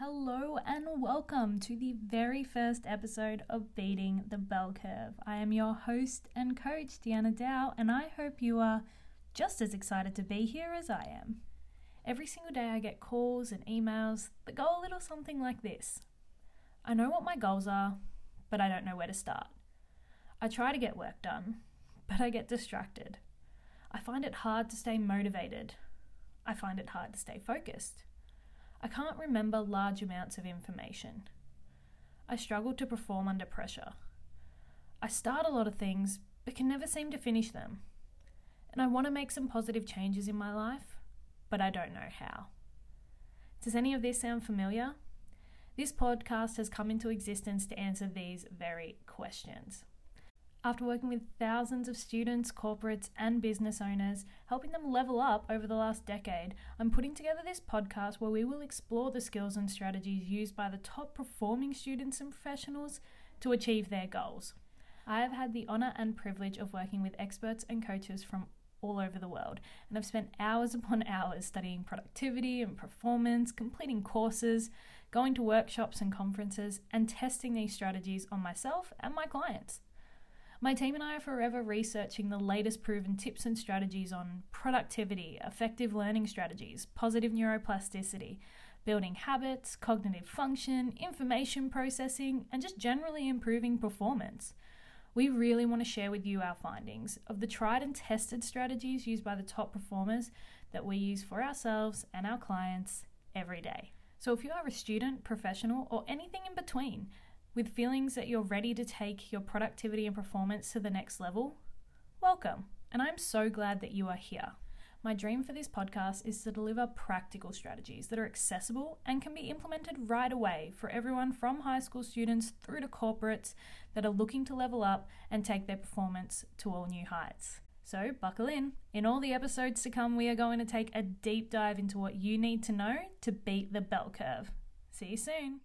Hello and welcome to the very first episode of Beating the Bell Curve. I am your host and coach, Deanna Dow, and I hope you are just as excited to be here as I am. Every single day I get calls and emails that go a little something like this I know what my goals are, but I don't know where to start. I try to get work done, but I get distracted. I find it hard to stay motivated. I find it hard to stay focused. I can't remember large amounts of information. I struggle to perform under pressure. I start a lot of things, but can never seem to finish them. And I want to make some positive changes in my life, but I don't know how. Does any of this sound familiar? This podcast has come into existence to answer these very questions. After working with thousands of students, corporates, and business owners, helping them level up over the last decade, I'm putting together this podcast where we will explore the skills and strategies used by the top performing students and professionals to achieve their goals. I have had the honour and privilege of working with experts and coaches from all over the world, and I've spent hours upon hours studying productivity and performance, completing courses, going to workshops and conferences, and testing these strategies on myself and my clients. My team and I are forever researching the latest proven tips and strategies on productivity, effective learning strategies, positive neuroplasticity, building habits, cognitive function, information processing, and just generally improving performance. We really want to share with you our findings of the tried and tested strategies used by the top performers that we use for ourselves and our clients every day. So, if you are a student, professional, or anything in between, with feelings that you're ready to take your productivity and performance to the next level, welcome. And I'm so glad that you are here. My dream for this podcast is to deliver practical strategies that are accessible and can be implemented right away for everyone from high school students through to corporates that are looking to level up and take their performance to all new heights. So, buckle in. In all the episodes to come, we are going to take a deep dive into what you need to know to beat the bell curve. See you soon.